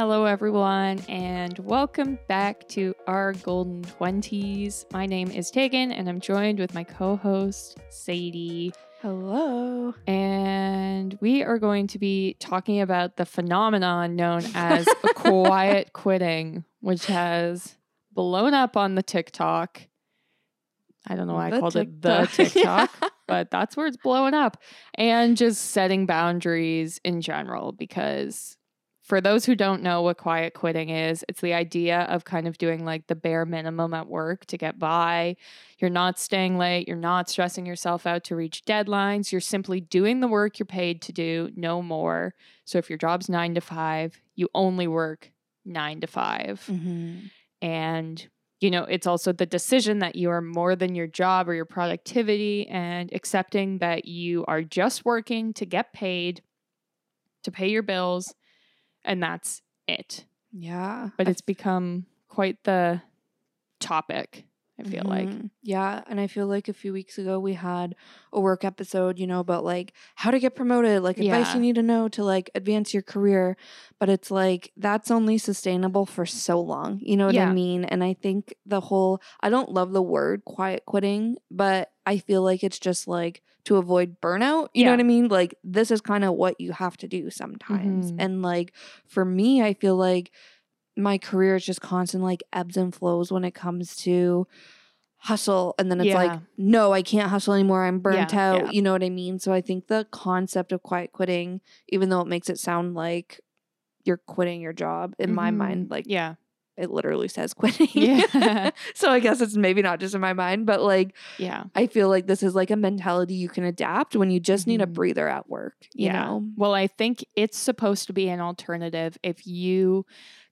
Hello, everyone, and welcome back to our Golden 20s. My name is Tegan, and I'm joined with my co host, Sadie. Hello. And we are going to be talking about the phenomenon known as quiet quitting, which has blown up on the TikTok. I don't know why I The called it the TikTok. TikTok, but that's where it's blowing up. And just setting boundaries in general, because for those who don't know what quiet quitting is, it's the idea of kind of doing like the bare minimum at work to get by. You're not staying late, you're not stressing yourself out to reach deadlines. You're simply doing the work you're paid to do, no more. So if your job's nine to five, you only work nine to 5 Mm-hmm. and you know it's also the decision that you are more than your job or your productivity and accepting that you are just working to get paid to pay your bills and that's it Yeah. but it's become quite the topic i feel like Mhm. Yeah. And I feel like a few weeks ago we had a work episode, you know, about like how to get promoted, like advice Yeah. you need to know to like advance your career. But it's like that's only sustainable for so long. You know what Yeah. I mean? And I think the whole, I don't love the word quiet quitting, but I feel like it's just like to avoid burnout. You know what I mean? Like this is kind of what you have to do sometimes. Mhm. And like for me, I feel like my career is just constant like ebbs and flows when it comes to hustle and then it's Yeah. like no i can't hustle anymore i'm burnt Yeah, out yeah. you know what i mean so i think the concept of quiet quitting even though it makes it sound like you're quitting your job in my Mhm. mind like yeah it literally says quitting Yeah. so i guess it's maybe not just in my mind but like yeah i feel like this is like a mentality you can adapt when you just need a Mhm. breather at work you yeah know well i think it's supposed to be an alternative if you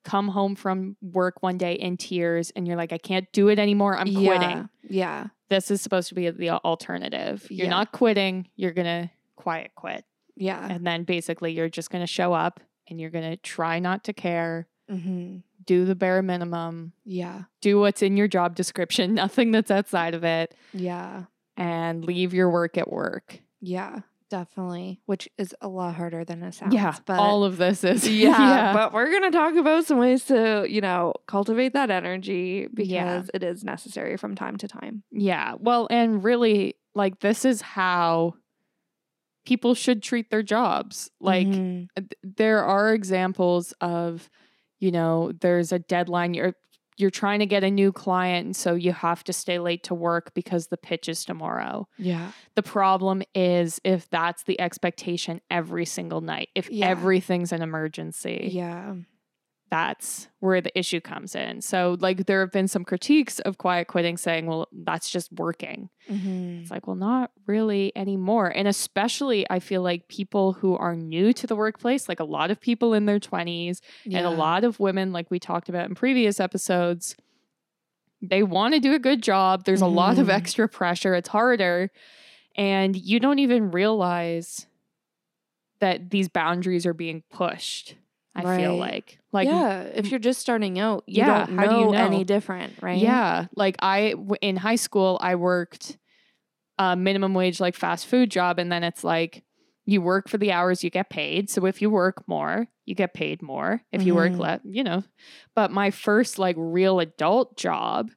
come home from work one day in tears and you're like i can't do it anymore. I'm quitting. yeah. Yeah this is supposed to be the alternative. You're Yeah. not quitting, you're going to quiet quit. yeah. And then basically you're just going to show up and you're going to try not to care, hmm do the bare minimum, yeah. Do what's in your job description, nothing that's outside of it, yeah. And leave your work at work. yeah definitely which is a lot harder than it sounds yeah, but all of this is yeah, but we're gonna talk about some ways to, you know, cultivate that energy because Yeah. it is necessary from time to time. yeah. Well, and really like this is how people should treat their jobs. Like Mhm. th- there are examples of you know there's a deadline you're you're trying to get a new client and so you have to stay late to work because the pitch is tomorrow. Yeah, the problem is if that's the expectation every single night if Yeah. everything's an emergency. Yeah, that's where the issue comes in so like there have been some critiques of quiet quitting saying well that's just working Mhm. it's like, well, not really anymore. And especially, I feel like people who are new to the workplace, like a lot of people in their 20s and a lot of women, like we talked about in previous episodes, they want to do a good job. There's a lot of Mhm. extra pressure, it's harder. And you don't even realize that these boundaries are being pushed. I feel like, like, yeah, if you're just starting out, you Yeah, don't how do you know, know? any different, right? Yeah, like I in high school I worked a minimum wage like fast food job and then it's like you work for the hours you get paid. So if you work more, you get paid more. If you work Mhm. less, you know. But my first like real adult job,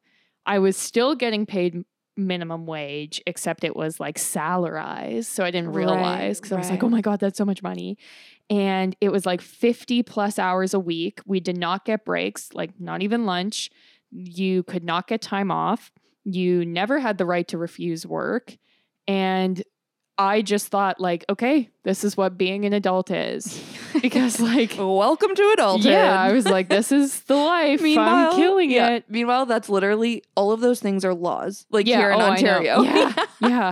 I was still getting paid minimum wage except it was like salarized. So I didn't realize cuz I was like, "Oh my god, that's so much money." And it was like 50 plus hours a week. We did not get breaks, like not even lunch. You could not get time off. You never had the right to refuse work. And I just thought, like, okay, this is what being an adult is. Because, like, Welcome to adulthood. yeah, I was like, this is the life. I'm killing yeah, it. Meanwhile, that's literally all of those things are laws, like Yeah, here in oh, Ontario. Yeah. yeah.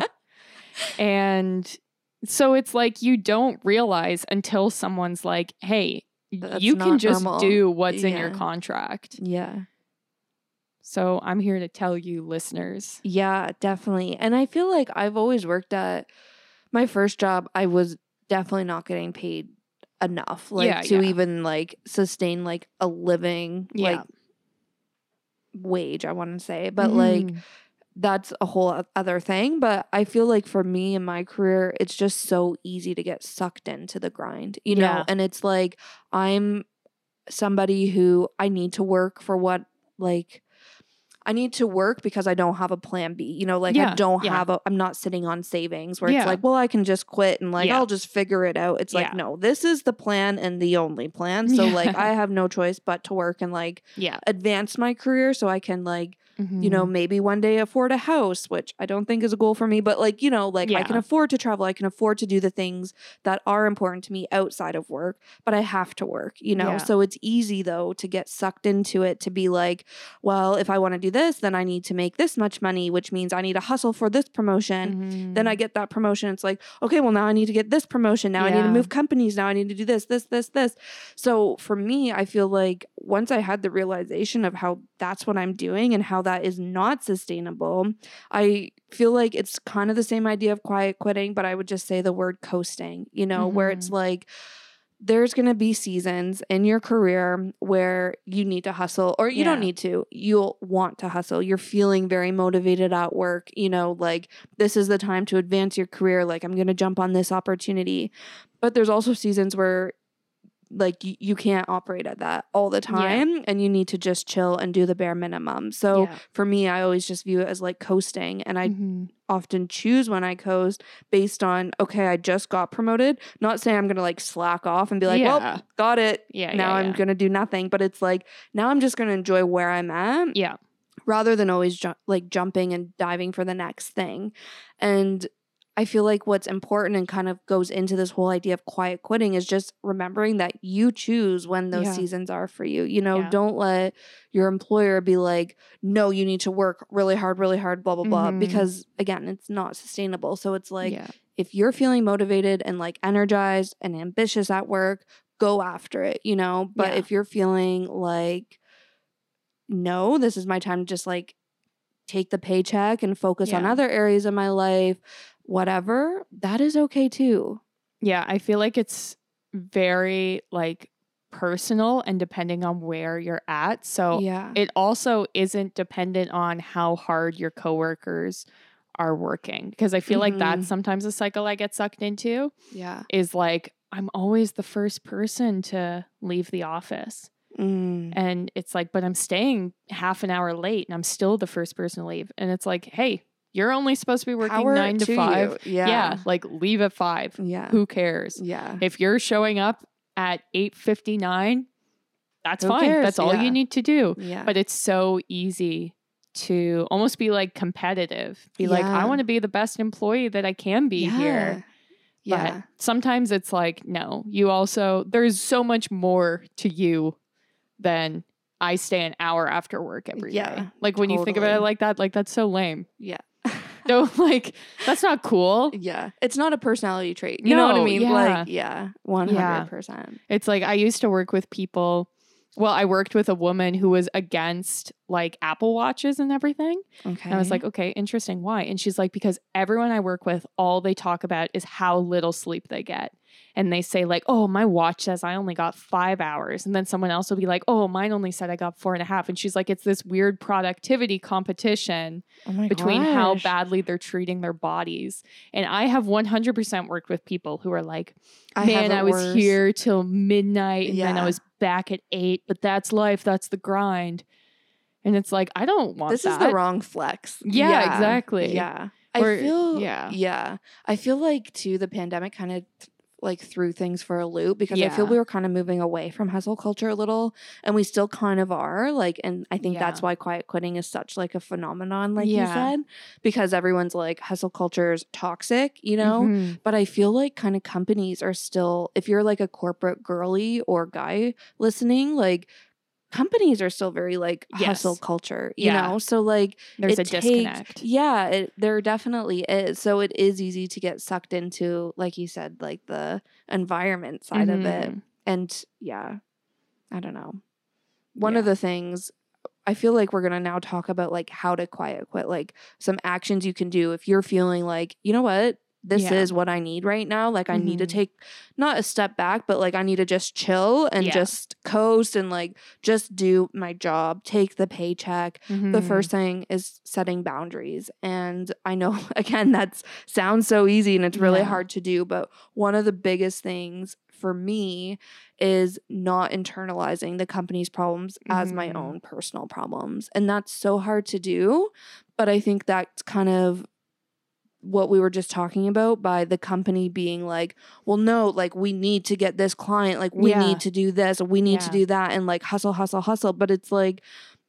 And so it's like you don't realize until someone's like, hey, That's you can just normal. do what's in your contract. yeah. So I'm here to tell you, listeners. Yeah, definitely. And I feel like I've always worked at my first job, I was definitely not getting paid enough like Yeah, to yeah. even like sustain like a living Yeah. like wage, I want to say. But like Mhm. that's a whole other thing, but I feel like for me in my career, it's just so easy to get sucked into the grind, you know? And it's like I'm somebody who I need to work for what like I need to work because I don't have a plan B. You know, like I don't yeah. have a I'm not sitting on savings where Yeah. it's like, well, I can just quit and like Yeah. I'll just figure it out. It's like, no, this is the plan and the only plan. So like I have no choice but to work and like Yeah. advance my career so I can like you know, Mhm. maybe one day afford a house, which I don't think is a goal for me, but like, you know, like I can afford to travel, I can afford to do the things that are important to me outside of work, but I have to work, you know? Yeah. So it's easy though to get sucked into it to be like, well, if I want to do this, then I need to make this much money, which means I need to hustle for this promotion. Then I Mhm. get that promotion. It's like, okay, well, now I need to get this promotion. Now I need to move companies. Now I need to do this, this, this, this. So for me, I feel like once I had the realization of how that's what I'm doing and how that is not sustainable, I feel like it's kind of the same idea of quiet quitting, but I would just say the word coasting, you know, where it's mm-hmm. like, there's going to be seasons in your career where you need to hustle or you don't need to. You'll want to hustle. You're feeling very motivated at work, you know, like this is the time to advance your career. Like I'm going to jump on this opportunity. But there's also seasons where like y- you can't operate at that all the time and you need to just chill and do the bare minimum. So Yeah. for me, I always just view it as like coasting and I Mhm. often choose when I coast based on okay, I just got promoted. Not saying I'm gonna like slack off and be like, Yeah. well, got it. Yeah. now yeah, I'm yeah. gonna do nothing. But it's like now I'm just gonna enjoy where I'm at Yeah. rather than always ju- like jumping and diving for the next thing. And I feel like what's important and kind of goes into this whole idea of quiet quitting is just remembering that you choose when those Yeah. seasons are for you. You know, Yeah. don't let your employer be like, no, you need to work really hard, really hard, blah, blah, blah. Mhm. Because again, it's not sustainable. So it's like, yeah. if you're feeling motivated and like energized and ambitious at work, go after it, you know? But if you're feeling like, no, this is my time to just like take the paycheck and focus on other areas of my life, whatever, that is okay too. Yeah, I feel like it's very like personal and depending on where you're at. So yeah. it also isn't dependent on how hard your coworkers are working because I feel like Mhm. that's sometimes a cycle I get sucked into yeah. is like I'm always the first person to leave the office. Mm. And it's like, but I'm staying half an hour late and I'm still the first person to leave. And it's like, hey, you're only supposed to be working Power nine to, to five. Yeah. yeah, like leave at five. Yeah. Who cares? Yeah. If you're showing up at 8:59, that's Who fine. cares? That's all Yeah. you need to do. Yeah. But it's so easy to almost be like competitive. Be like, I want to be the best employee that I can be here. Yeah. But sometimes it's like, no, you also there's so much more to you than I stay an hour after work every day. Yeah, Like when you think about it like that, like that's so lame. Yeah. No, like that's not cool. Yeah. It's not a personality trait. You know what I mean? yeah. Like, yeah. 100%. It's like I used to work with people. Well, I worked with a woman who was against like Apple Watches and everything. Okay. And I was like, okay, interesting. Why? And she's like, because everyone I work with, all they talk about is how little sleep they get. And they say, like, oh, my watch says I only got five hours. And then someone else will be like, oh, mine only said I got four and a half. And she's like, it's this weird productivity competition oh between how badly they're treating their bodies. And I have 100% worked with people who are like, man, it I was worse. here till midnight and then I was back at eight, but that's life. That's the grind. And it's like, I don't want This that. is the wrong flex. Yeah, exactly. Yeah. Or- I feel yeah. Yeah. I feel like too the pandemic kind of like threw things for a loop because I feel we were kind of moving away from hustle culture a little and we still kind of are like and I think that's why quiet quitting is such like a phenomenon like you Yeah. said because everyone's like hustle culture is toxic, you know? Mhm. But I feel like kind of companies are still, if you're like a corporate girly or guy listening, like companies are still very like hustle Yes. culture, you Yeah. know? So like There's a takes- disconnect. Yeah, it, there definitely is. So it is easy to get sucked into, like you said, like the environment side of it. Mhm. And yeah, I don't know. One Yeah. of the things I feel like we're going to now talk about like how to quiet quit, like some actions you can do if you're feeling like, you know what? This Yeah. is what I need right now. Like, I need to Mhm. take not a step back, but like, I need to just chill and Yeah. just coast and like just do my job, take the paycheck, the Mhm. first thing is setting boundaries and i know again that sounds so easy and it's really Yeah. hard to do but one of the biggest things for me is not internalizing the company's problems as my Mhm. own personal problems. And that's so hard to do. But I think that's kind of what we were just talking about by the company being like, well, no, like we need to get this client, like we Yeah. need to do this, we need to do that, and like hustle, hustle, hustle. But it's like,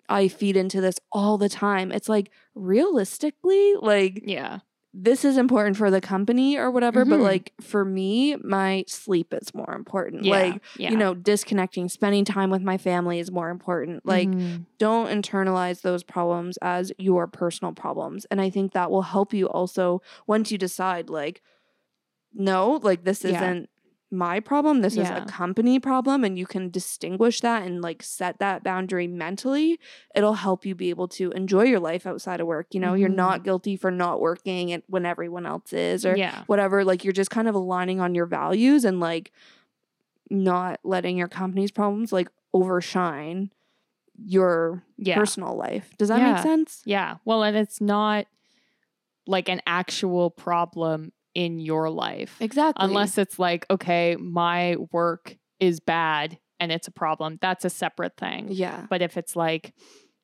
I feed into this all the time. It's like, realistically, like Yeah. This is important for the company or whatever, but Mhm. like for me, my sleep is more important. Yeah. Like, yeah. you know, disconnecting, spending time with my family is more important. Like, Mhm. don't internalize those problems as your personal problems. And I think that will help you also once you decide, like, no, like this Yeah. isn't my problem. This is a company problem. And you can distinguish that and like set that boundary mentally. It'll help you be able to enjoy your life outside of work. You know, you're Mhm. not guilty for not working and when everyone else is or yeah. whatever. Like you're just kind of aligning on your values and like not letting your company's problems like overshine your Yeah. personal life. Does that Yeah. make sense? Yeah. Well, and it's not like an actual problem in your life. Exactly. Unless it's like, okay, my work is bad and it's a problem. That's a separate thing. yeah. But if it's like,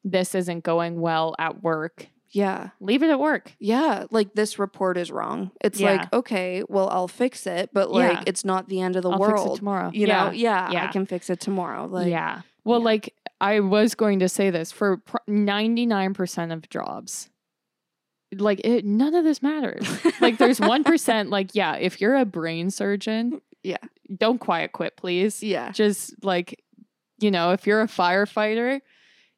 this isn't going well at work, Yeah. leave it at work. Yeah. Like this report is wrong. It's Yeah. like, okay, well, I'll fix it, but like Yeah. it's not the end of the I'll fix it world. tomorrow. You yeah. know, yeah, yeah, I can fix it tomorrow. Like, yeah. Well, like I was going to say this for 99% of jobs, like it, none of this matters. like there's 1%, like, yeah, if you're a brain surgeon, Yeah. don't quiet quit, please. yeah. Just like, you know, if you're a firefighter,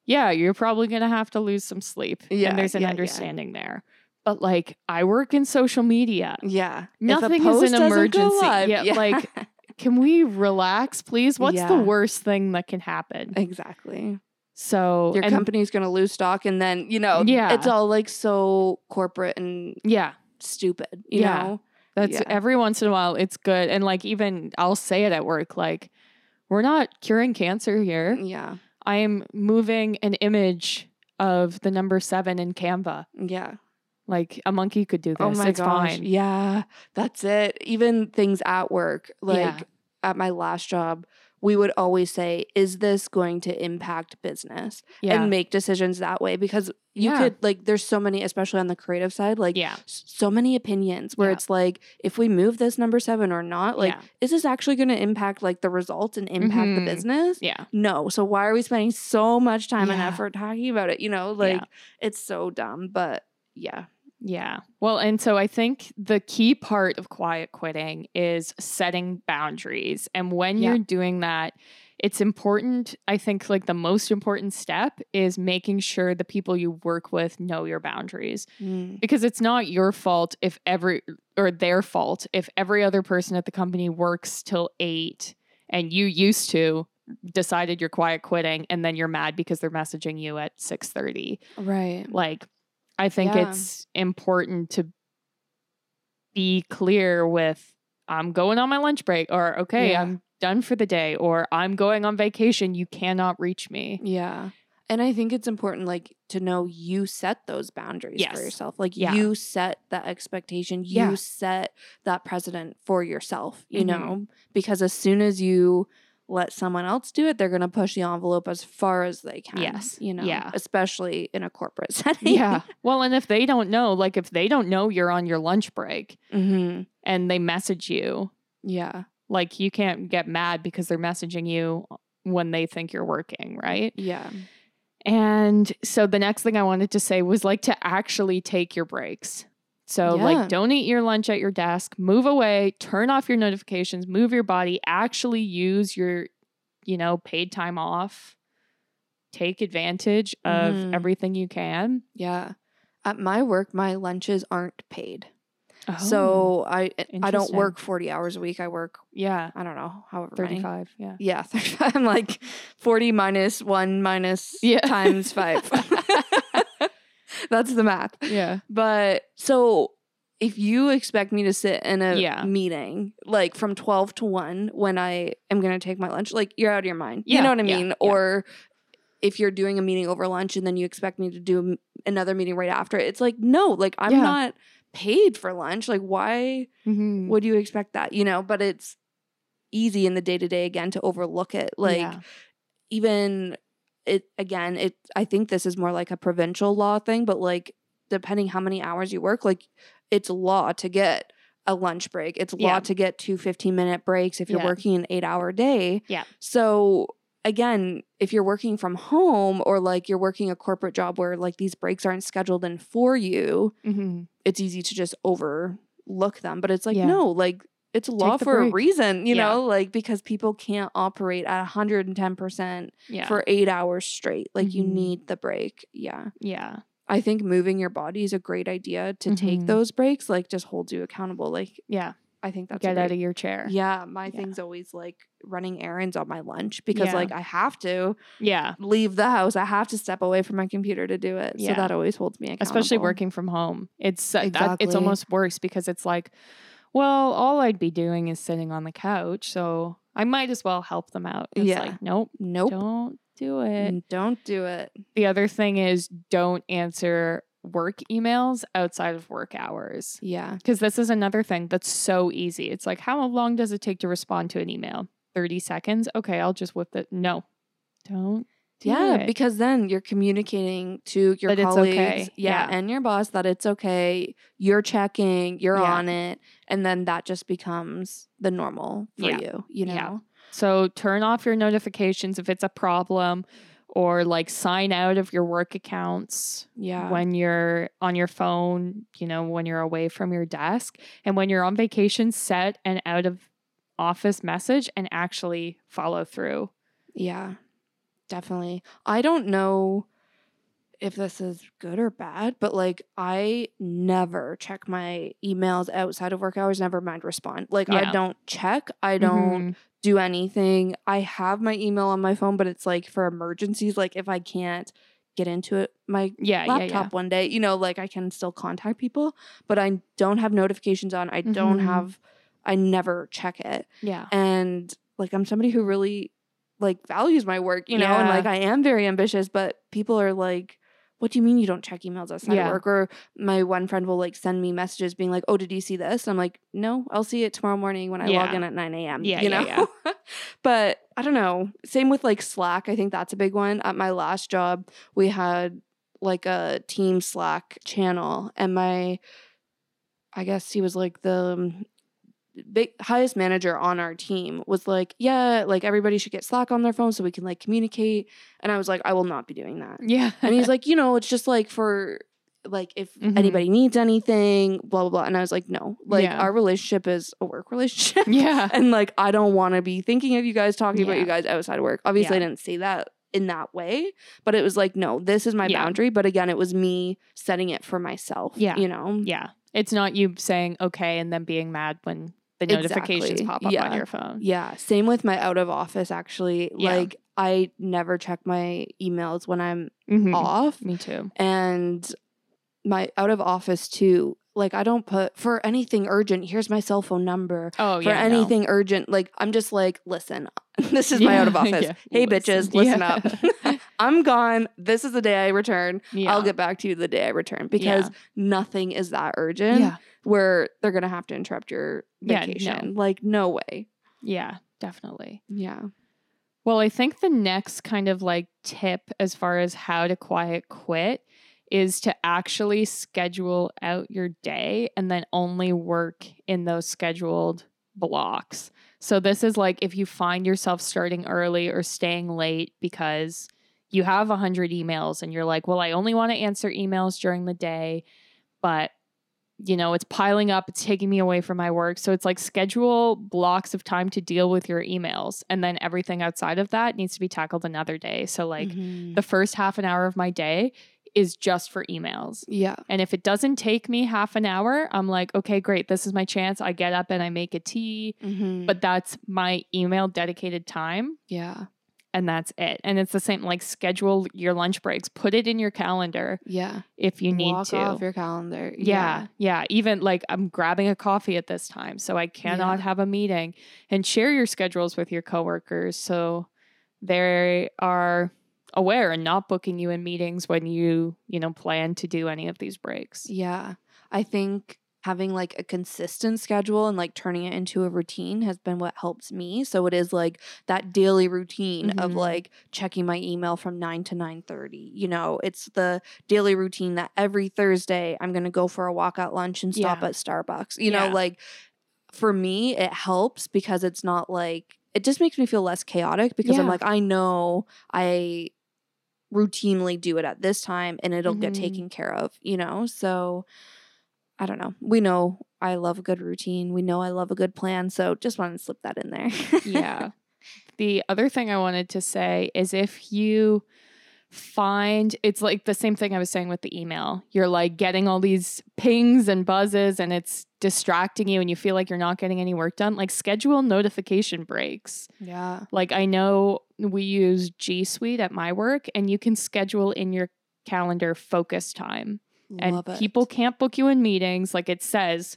yeah, you're probably going to have to lose some sleep. Yeah, And there's an yeah, yeah. understanding there. But like, I work in social media. Yeah. Nothing is an emergency. live- Yeah, like, Can we relax, please? What's the worst thing that can happen? exactly. So, Your and- company's going to lose stock and then, you know, Yeah. it's all like so corporate and yeah, stupid, you Yeah. know? That's Yeah. every once in a while it's good. And like even I'll say it at work, like, we're not curing cancer here. Yeah. I am moving an image of the number seven in Canva. Yeah. Like a monkey could do oh this. Oh my it's gosh. fine. Yeah, that's it. Even things at work, like Yeah. at my last job, we would always say, "Is this going to impact business?" Yeah. and make decisions that way because you Yeah. could like there's so many especially on the creative side like yeah. so many opinions where Yeah. it's like if we move this number 7 or not like is this actually going to impact like the results and impact Mhm. the business Yeah. no so why are we spending so much time and effort talking about it you know like it's so dumb but yeah Yeah. Well, and so I think the key part of quiet quitting is setting boundaries. And when Yeah. you're doing that, it's important. I think like the most important step is making sure the people you work with know your boundaries Mm. because it's not your fault if every or their fault if every other person at the company works till 8 and you used to decided you're quiet quitting and then you're mad because they're messaging you at 6:30 right like i think Yeah. it's important to be clear with i'm going on my lunch break or okay Yeah. i'm done for the day or i'm going on vacation you cannot reach me Yeah. And I think it's important like to know you set those boundaries Yes. for yourself. Like Yeah. you set that expectation. You set that precedent for yourself, you Mhm. know? Because as soon as you let someone else do it, they're going to push the envelope as far as they can. Yes. You know, Yeah. especially in a corporate setting. yeah well and if they don't know like if they don't know you're on your lunch break hmm and they message you Yeah. like you can't get mad because they're messaging you when they think you're working right Yeah. And so the next thing I wanted to say was like to actually take your breaks. So, Yeah. like, don't eat your lunch at your desk, move away, turn off your notifications, move your body, actually use your, you know, paid time off. Take advantage of Mhm. everything you can. Yeah. At my work, my lunches aren't paid. Oh, So I I don't work 40 hours a week. I work, yeah, I don't know, however many. 35. Yeah. Yeah, 35. I'm like 40 minus 1 minus Yeah. times 5. That's the math. Yeah. But so if you expect me to sit in a Yeah. meeting like from 12 to 1 when I am going to take my lunch, like you're out of your mind. you know what I yeah, mean? yeah. Or if you're doing a meeting over lunch and then you expect me to do another meeting right after, it's like, no, like I'm Yeah. not paid for lunch. Like, why Mhm. would you expect that? You know, but it's easy in the day to day again to overlook it. Like Yeah. even it again, it I think this is more like a provincial law thing, but like depending how many hours you work, like it's law to get a lunch break. It's law Yeah. to get two 15 minute breaks if you're Yeah. working an eight hour day. Yeah. So again, if you're working from home or like you're working a corporate job where like these breaks aren't scheduled in for you, hmm it's easy to just overlook them. But it's like, Yeah. no, like it's law for a reason, you Yeah. know, like because people can't operate at 110% Yeah. for eight hours straight. Like you Mhm. need the break. Yeah. yeah. I think moving your body is a great idea to take Mhm. those breaks, like just holds you accountable. Like Yeah. I think that's Get great- out of your chair. Yeah, my Yeah. thing's always like running errands on my lunch because Yeah. like I have to Yeah. leave the house. I have to step away from my computer to do it. So that always holds me accountable. Especially working from home. It's uh, that, it's almost worse because it's like, well, all I'd be doing is sitting on the couch, so I might as well help them out. It's Yeah. like, nope, Nope. don't do it. Don't do it. The other thing is don't answer work emails outside of work hours. Yeah. Because this is another thing that's so easy. It's like, how long does it take to respond to an email? 30 seconds? Okay, I'll just whip it. No, don't. Yeah, it. because then you're communicating to your That it's colleagues, okay. yeah, Yeah. and your boss that it's okay. You're checking, you're Yeah. on it, and then that just becomes the normal for Yeah. you. You know, Yeah. So turn off your notifications if it's a problem or like sign out of your work accounts yeah, when you're on your phone, you know, when you're away from your desk. And when you're on vacation, set an out of office message and actually follow through. yeah, definitely. I don't know if this is good or bad, but like I never check my emails outside of work hours. Never mind respond. Like I don't check. I don't. Mhm. do anything. I have my email on my phone, but it's like for emergencies. Like if I can't get into it, my Yeah, yeah, laptop yeah. one day, you know, like I can still contact people, but I don't have notifications on. I don't Mhm. have, I never check it. Yeah. And like I'm somebody who really like values my work, you know, and like I am very ambitious, but people are like, what do you mean you don't check emails outside Yeah. of work? Or my one friend will like send me messages being like, oh, did you see this? I'm like, no, I'll see it tomorrow morning when I log in at 9 a.m. Yeah, you yeah, know? but I don't know. Same with like Slack. I think that's a big one. At my last job, we had like a team Slack channel, and my, I guess he was like the um, big highest manager on our team was like, yeah, like everybody should get Slack on their phone so we can like communicate. And I was like, I will not be doing that. Yeah. And he's like, you know, it's just like for like if Mhm. anybody needs anything, blah blah blah. And I was like, no, like Yeah. our relationship is a work relationship. yeah. and like I don't want to be thinking of you guys talking about you guys outside of work. Obviously, I didn't say that in that way, but it was like, no, this is my Yeah. boundary. But again, it was me setting it for myself. Yeah. you know. Yeah. It's not you saying okay and then being mad when the notifications Exactly. pop up Yeah. on your phone. Yeah. Same with my out of office. Actually, Yeah. like I never check my emails when I'm Mhm. off. Me too. and my out of office too like i don't put for anything urgent here's my cell phone number Oh, for yeah. no. anything urgent like i'm just like listen this is my out of office yeah. hey Listen. bitches listen Yeah. up i'm gone this is the day i return Yeah. i'll get back to you the day i return because nothing is that urgent yeah. where they're gonna have to interrupt your Yeah, no. vacation like no way Yeah, definitely. yeah Well, I think the next kind of like tip as far as how to quiet quit is to actually schedule out your day and then only work in those scheduled blocks. So this is like if you find yourself starting early or staying late because you have 100 emails and you're like, "Well, I only want to answer emails during the day, but you know, it's piling up, it's taking me away from my work." So it's like schedule blocks of time to deal with your emails and then everything outside of that needs to be tackled another day. So like Mhm. the first half an hour of my day is just for emails. yeah And if it doesn't take me half an hour, I'm like, okay, great. This is my chance. I get up and I make a tea, Mhm. but that's my email dedicated time. yeah And that's it. And it's the same like schedule your lunch breaks, put it in your calendar yeah if you need Block to. off your calendar yeah, yeah. Even like I'm grabbing a coffee at this time, so I cannot Yeah. have a meeting and share your schedules with your coworkers so they are aware and not booking you in meetings when you, you know, plan to do any of these breaks. Yeah. I think having like a consistent schedule and like turning it into a routine has been what helps me. So it is like that daily routine of Mhm. like checking my email from 9 to 9:30. You know, it's the daily routine that every Thursday I'm going to go for a walk at lunch and stop Yeah. at Starbucks. You know, like for me it helps because it's not like it just makes me feel less chaotic because I'm like I know I routinely do it at this time and it'll get Mhm. taken care of, you know? So I don't know. We know I love a good routine. We know I love a good plan. So just wanted to slip that in there. yeah. The other thing I wanted to say is if you find it's like the same thing I was saying with the email. You're like getting all these pings and buzzes and it's distracting you and you feel like you're not getting any work done, like schedule notification breaks. Yeah. Like I know we use G Suite at my work and you can schedule in your calendar focus time. And it. people can't book you in meetings like it says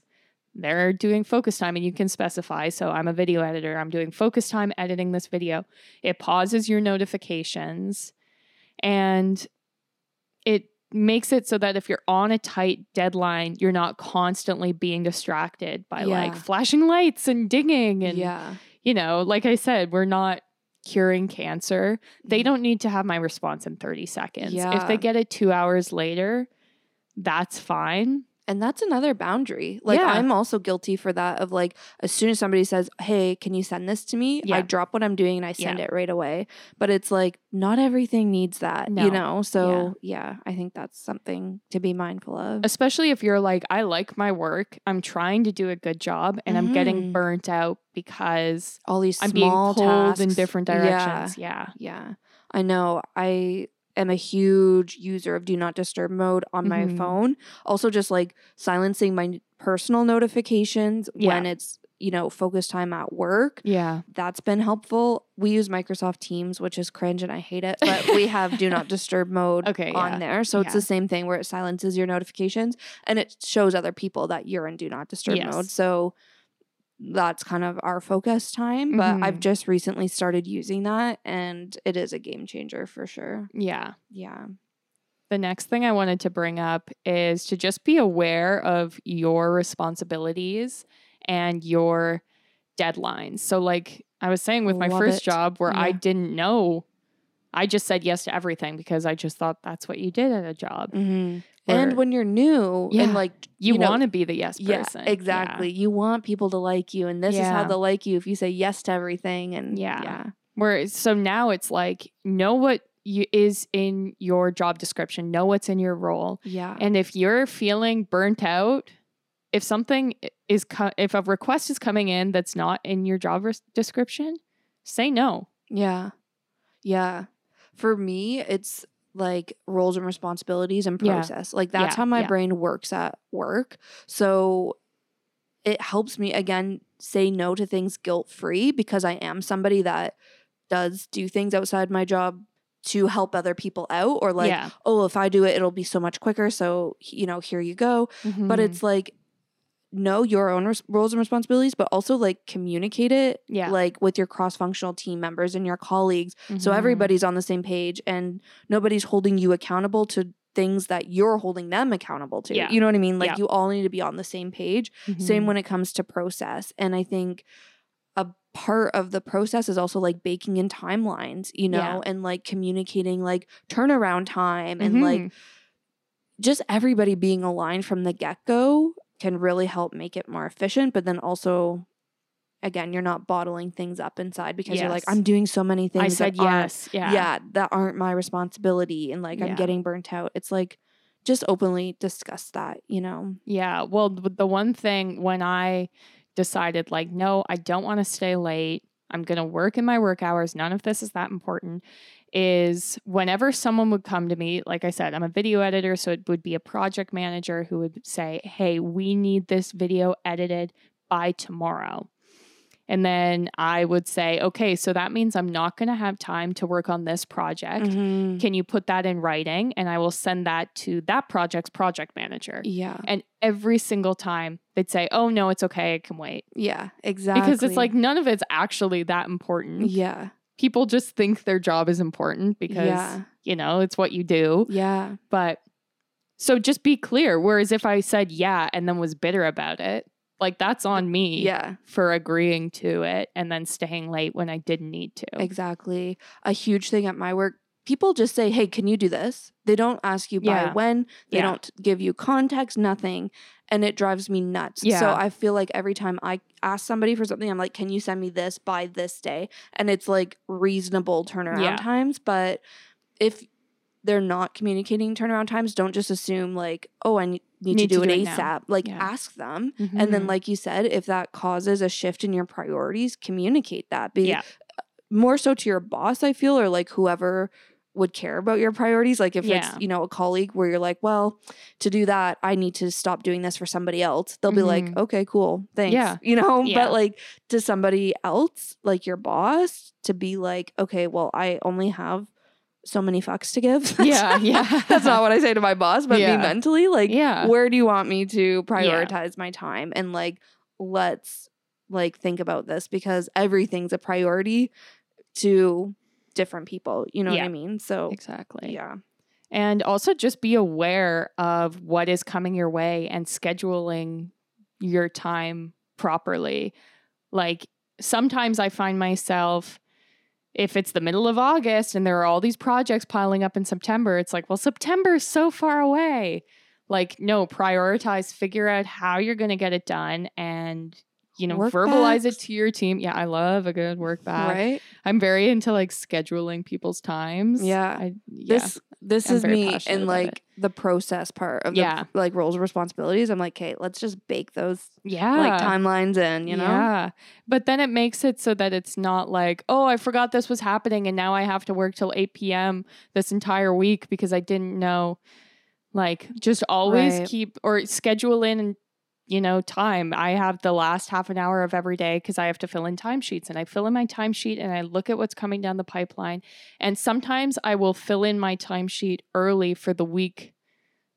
they're doing focus time and you can specify so i'm a video editor i'm doing focus time editing this video it pauses your notifications and it makes it so that if you're on a tight deadline you're not constantly being distracted by like flashing lights and dinging and yeah. you know like i said we're not curing cancer. They Mhm. don't need to have my response in 30 seconds. If they get it two hours later that's fine And that's another boundary. Like Yeah. I'm also guilty for that of like as soon as somebody says, "Hey, can you send this to me?" Yeah. I drop what I'm doing and I send Yeah. it right away. But it's like not everything needs that, No. you know? So, yeah. I think that's something to be mindful of. especially if you're like i like my work i'm trying to do a good job and i'm getting Mhm. burnt out because All these i'm being small pulled in tasks. different Yeah. directions yeah Yeah, I know. I am a huge user of do not disturb mode on my Mhm. phone. Also, just like silencing my personal notifications when it's, you know, focus time at work. yeah That's been helpful. We use Microsoft Teams, which is cringe and I hate it, but we have do not disturb mode Okay, on yeah. there. So it's the same thing where it silences your notifications and it shows other people that you're in do not disturb mode. So that's kind of our focus time. But I've Mhm. just recently started using that and it is a game changer for sure. yeah Yeah. the next thing i wanted to bring up is to just be aware of your responsibilities and your deadlines so like i was saying with my Love first it. job where i didn't know i just said yes to everything because i just thought that's what you did at a job And when you're new Yeah. and like, you, know, want to be the yes person Yeah, exactly. You want people to like you, and this is how they'll like you if you say yes to everything. And Yeah. yeah, Where so now it's like know what you, is in your job description, know what's in your role, yeah, and if you're feeling burnt out, if something is co- if a request is coming in that's not in your job res- description, say no. yeah, yeah. For me, it's like roles and responsibilities and Yeah. process. Like that's Yeah, how my yeah. brain works at work. So it helps me again say no to things guilt free because I am somebody that does do things outside my job to help other people out or like yeah, oh if i do it it'll be so much quicker so you know here you go but Mhm. it's like know your own res- roles and responsibilities but also like communicate it Yeah. like with your cross-functional team members and your colleagues so Mhm. everybody's on the same page and nobody's holding you accountable to things that you're holding them accountable to Yeah. you know what i mean like Yeah. you all need to be on the same page same Mhm. when it comes to process and i think a part of the process is also like baking in timelines you know Yeah. and like communicating like turnaround time and like Mhm. just everybody being aligned from the get-go can really help make it more efficient but then also again you're not bottling things up inside because you're like i'm doing so many things I said yes. Yeah. yeah that aren't my responsibility and like Yeah. i'm getting burnt out it's like just openly discuss that you know Yeah. Well, the one thing when I decided, like, no, I don't want to stay late, I'm going to work in my work hours, none of this is that important, is whenever someone would come to me, like I said, I'm a video editor, so it would be a project manager who would say, hey, we need this video edited by tomorrow. And then I would say, okay, so that means I'm not going to have time to work on this project. Mhm. Can you put that in writing? And I will send that to that project's project manager. yeah And every single time they'd say, Oh, no, it's okay. I can wait. yeah exactly Because it's like none of it's actually that important. yeah People just think their job is important because, Yeah. you know, it's what you do. yeah But So just be clear. Whereas if I said yeah and then was bitter about it, like that's on me Yeah, for agreeing to it and then staying late when I didn't need to. exactly. A huge thing at my work, people just say, "Hey, can you do this?" They don't ask you by Yeah. when. They Yeah. don't give you context, nothing, and it drives me nuts. Yeah. So I feel like every time I ask somebody for something, I'm like, "Can you send me this by this day?" And it's like reasonable turnaround Yeah. times, but if they're not communicating turnaround times, don't just assume like, "Oh, I need, need, to do to it do it now. ASAP." Like Yeah. ask them. And then, Mhm. like you said, if that causes a shift in your priorities, communicate that. Be Yeah. more so to your boss, I feel, or like whoever would care about your priorities. Like if Yeah. it's, you know, a colleague where you're like, well, to do that, I need to stop doing this for somebody else. They'll be like, Mhm. okay, cool. Thanks. Yeah. You know, Yeah. but like to somebody else, like your boss, to be like, okay, well, I only have so many fucks to give. Yeah, yeah. That's not what I say to my boss, but Yeah. me mentally, like, yeah. where do you want me to prioritize my time and like let's like think about this because everything's a priority to different people you know what i mean so Exactly. yeah And also just be aware of what is coming your way and scheduling your time properly. Like sometimes I find myself, if it's the middle of August and there are all these projects piling up in September, it's like, well, September is so far away. Like, no, prioritize, figure out how you're going to get it done and, you know, Work verbalize backs. it to your team. Yeah, I love a good work back. right I'm very into like scheduling people's times. Yeah. I, yeah. this this I'm is me in like the process part of Yeah. the like roles and responsibilities i'm like okay let's just bake those yeah. like timelines in you know Yeah. But then it makes it so that it's not like, oh, I forgot this was happening and now I have to work till 8 p.m. this entire week because I didn't know. Like, just always Right. keep or schedule in, you know, time. I have the last half an hour of every day because I have to fill in timesheets and I fill in my timesheet and I look at what's coming down the pipeline. And sometimes I will fill in my timesheet early for the week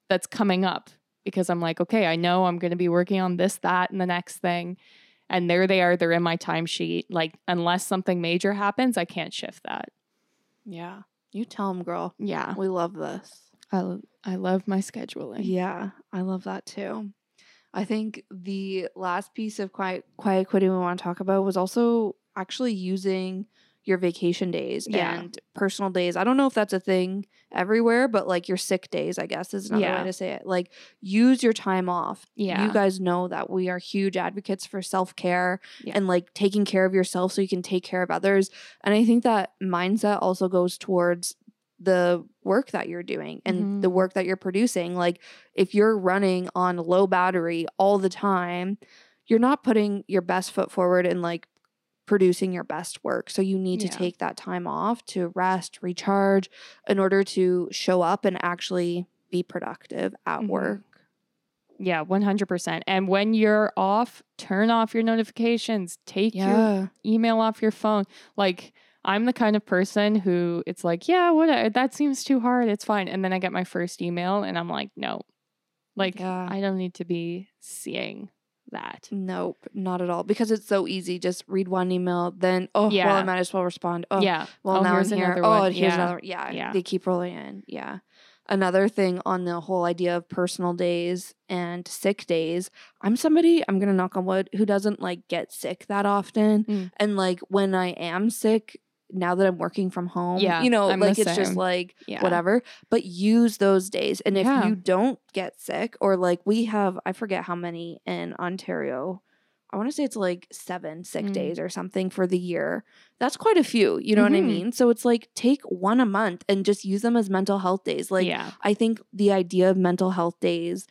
that's coming up because I'm like, okay, I know I'm going to be working on this, that, and the next thing. And there they are, they're in my timesheet. Like, unless something major happens, I can't shift that. yeah you tell them girl Yeah. we love this I, lo- I love my scheduling. Yeah, I love that too. I think the last piece of quiet quiet quitting we want to talk about was also actually using your vacation days Yeah. and personal days. I don't know if that's a thing everywhere, but like your sick days, I guess is another Yeah. way to say it. Like use your time off. Yeah. You guys know that we are huge advocates for self-care Yeah. and like taking care of yourself so you can take care of others. And I think that mindset also goes towards the work that you're doing and the Mhm. work that you're producing. Like if you're running on low battery all the time, you're not putting your best foot forward and like producing your best work. So you need to Yeah. take that time off to rest, recharge in order to show up and actually be productive at Mhm. work. Yeah, 100%. And when you're off, turn off your notifications, take your email off your phone. Like, I'm the kind of person who it's like, yeah, what that seems too hard. It's fine. And then I get my first email and I'm like, no, like, Yeah. I don't need to be seeing that. Nope, not at all. Because it's so easy. Just read one email, then oh yeah. well, I might as well respond. Oh yeah. well Oh, now here's I'm here. another Oh, one. here's Yeah. another. Yeah, Yeah. they keep rolling in. Yeah. Another thing on the whole idea of personal days and sick days. I'm somebody I'm gonna knock on wood who doesn't like get sick that often, Mm. and like when I am sick. Now that I'm working from home, Yeah, you know, I'm like it's just like Yeah. whatever. But use those days, and if Yeah. you don't get sick, or like we have, I forget how many in Ontario. I want to say it's like seven sick Mm. days or something for the year. That's quite a few. You know what I Mhm. mean? So it's like take one a month and just use them as mental health days. Like yeah. I think the idea of mental health days,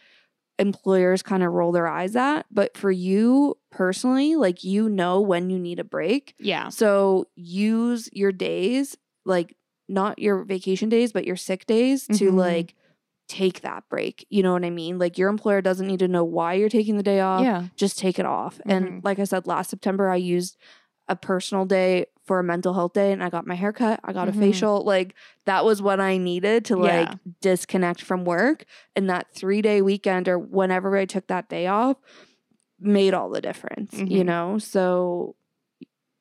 employers kind of roll their eyes at. But for you personally, like you know when you need a break. Yeah. So use your days, like not your vacation days, but your sick days to Mhm. like take that break. You know what I mean? Like your employer doesn't need to know why you're taking the day off Yeah. just take it off. Mhm. And like I said, last September, I used a personal day for a mental health day and I got my hair cut, I got Mhm. a facial. Like that was what I needed to like Yeah. disconnect from work. And that three day weekend or whenever I took that day off made all the difference, you Mhm. know? So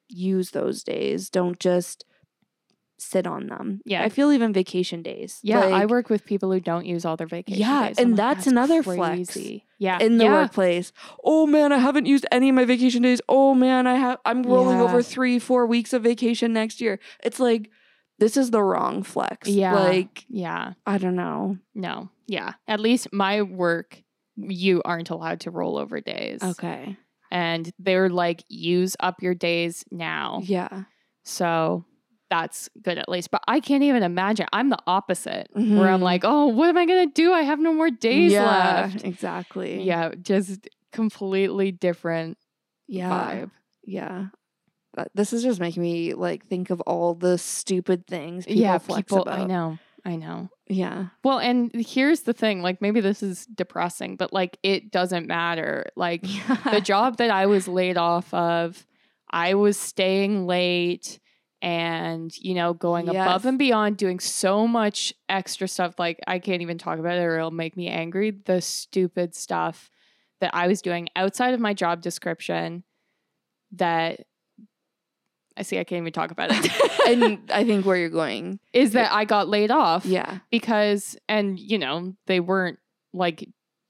use those days. Don't just sit on them. Yeah. I feel even vacation days. Yeah, I work with people who don't use all their vacation Yeah, days. I'm and like, that's another flex. Yeah, in the yeah. workplace. Oh man, I haven't used any of my vacation days. Oh man, I have I'm rolling Yeah. over 3 4 weeks of vacation next year. It's like this is the wrong flex. Yeah, Like yeah, I don't know. no, yeah. At least my work, you aren't allowed to roll over days. Okay. and they're like, use up your days now. Yeah. So that's good at least. But I can't even imagine. I'm the opposite, where I'm Mhm. like, oh, what am I gonna do? I have no more days yeah, left. Exactly. Yeah, just completely different Yeah. vibe. Yeah. This is just making me like think of all the stupid things people yeah, flex people. about. I know. I know. Yeah. Well, and here's the thing. Like, maybe this is depressing, but like, it doesn't matter. Like, the job that I was laid off of, I was staying late and, you know, going above and beyond, doing so much extra stuff. Like, I can't even talk about it or it'll make me angry. The stupid stuff that I was doing outside of my job description that I see I can't even talk about it. and I think where you're going. is that I got laid off Yeah. because and you know they weren't like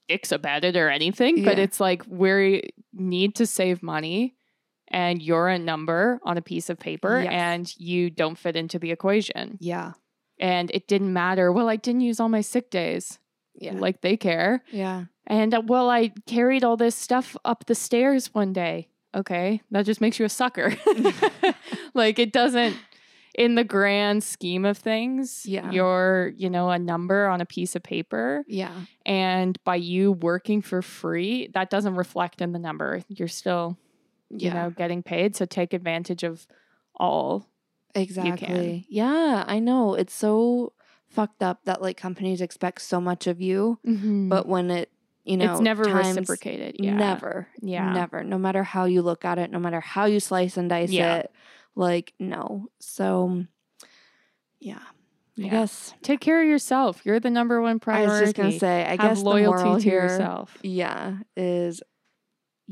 dicks about it or anything but it's like we need to save money and you're a number on a piece of paper Yes. and you don't fit into the equation Yeah. and it didn't matter well i didn't use all my sick days Yeah. like they care yeah. and uh, well i carried all this stuff up the stairs one day okay that just makes you a sucker like it doesn't in the grand scheme of things Yeah. you're you know a number on a piece of paper Yeah. and by you working for free that doesn't reflect in the number you're still you know getting paid so take advantage of all Exactly. Yeah, I know. It's so fucked up that like companies expect so much of you, but when it, you know, Mm-hmm. it's never reciprocated yeah Never. Yeah. Never. No matter how you look at it, no matter how you slice and dice Yeah. it, like no. So yeah. I guess take care of yourself you're the number one priority. I was just gonna say, I have guess the loyalty moral to here, yourself yeah, is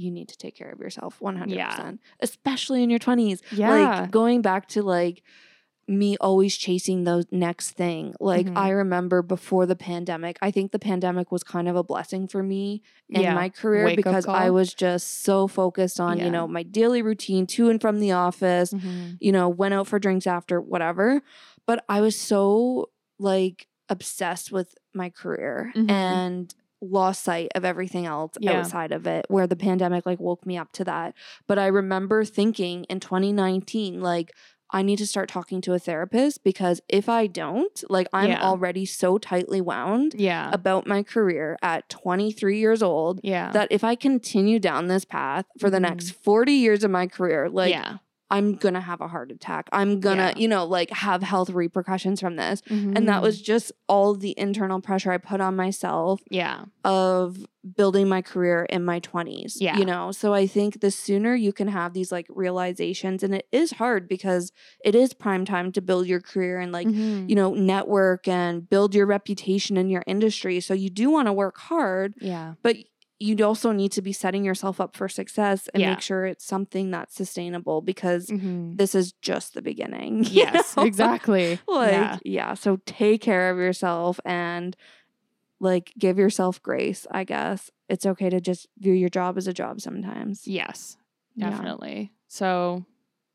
you need to take care of yourself 100%. Yeah. Especially in your 20s. yeah Like going back to like me always chasing the next thing. Like Mhm. I remember before the pandemic, I think the pandemic was kind of a blessing for me in Yeah. my career Wake-up because I was just so focused on, Yeah. you know, my daily routine to and from the office, Mhm. you know, went out for drinks after whatever. But I was so like obsessed with my career Mhm. and lost sight of everything else Yeah. outside of it where the pandemic like woke me up to that but i remember thinking in 2019 like i need to start talking to a therapist because if i don't like i'm Yeah. already so tightly wound yeah about my career at 23 years old yeah that if i continue down this path for the Mhm. next 40 years of my career like yeah i'm gonna have a heart attack i'm gonna Yeah. you know like have health repercussions from this and that Mhm. was just all the internal pressure i put on myself yeah of building my career in my 20s. Yeah. You know, so I think the sooner you can have these like realizations, and it is hard because it is prime time to build your career and like, Mhm. you know, network and build your reputation in your industry. So you do want to work hard, yeah but you also need to be setting yourself up for success and Yeah. make sure it's something that's sustainable because Mhm. this is just the beginning. yes know? exactly like yeah yeah so take care of yourself and like give yourself grace i guess it's okay to just view your job as a job sometimes yes Yeah. definitely so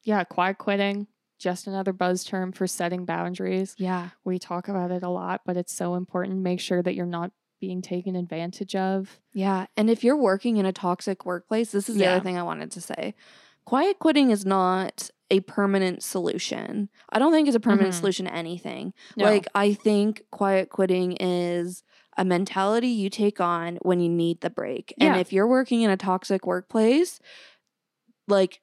yeah quiet quitting just another buzz term for setting boundaries yeah we talk about it a lot but it's so important make sure that you're not being taken advantage of yeah and if you're working in a toxic workplace this is the Yeah. other thing i wanted to say quiet quitting is not a permanent solution i don't think it's a permanent Mhm. solution to anything No. like i think quiet quitting is a mentality you take on when you need the break and if you're working in a toxic workplace like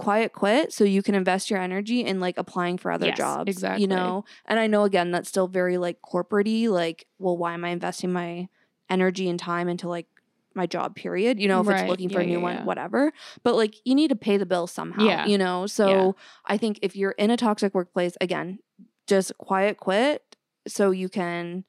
quiet quit so you can invest your energy in like applying for other Yes, jobs exactly. you know and i know again that's still very like corporatey like well why am i investing my energy and time into like my job period you know if Right. it's looking for Yeah, a new yeah, one yeah. whatever but like you need to pay the bill somehow Yeah. you know so i think if you're in a toxic workplace again just quiet quit so you can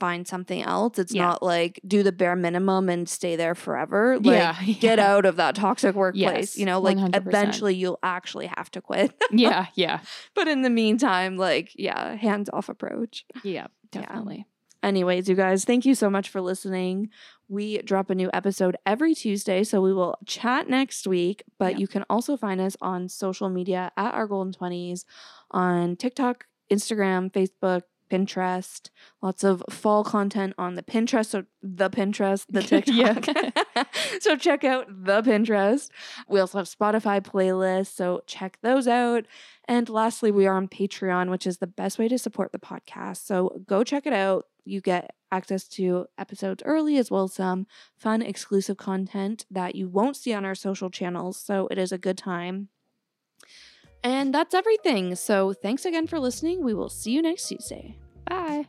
find something else. It's Yeah. not like do the bare minimum and stay there forever. Like yeah. get out of that toxic workplace. Yes, you know, like 100%. eventually you'll actually have to quit. yeah. Yeah. but in the meantime, like, yeah, hands off approach. Yeah. Yeah. Definitely. Anyways, you guys, thank you so much for listening. We drop a new episode every Tuesday, so we will chat next week. But you can also find us on social media at our Golden Twenties on TikTok, Instagram, Facebook, Pinterest. Lots of fall content on the Pinterest, so the Pinterest, the. TikTok. so check out the Pinterest. We also have Spotify playlists, so check those out. And lastly, we are on Patreon, which is the best way to support the podcast. So go check it out. You get access to episodes early as well as some fun exclusive content that you won't see on our social channels. So it is a good time. And that's everything. So thanks again for listening. We will see you next Tuesday. Bye.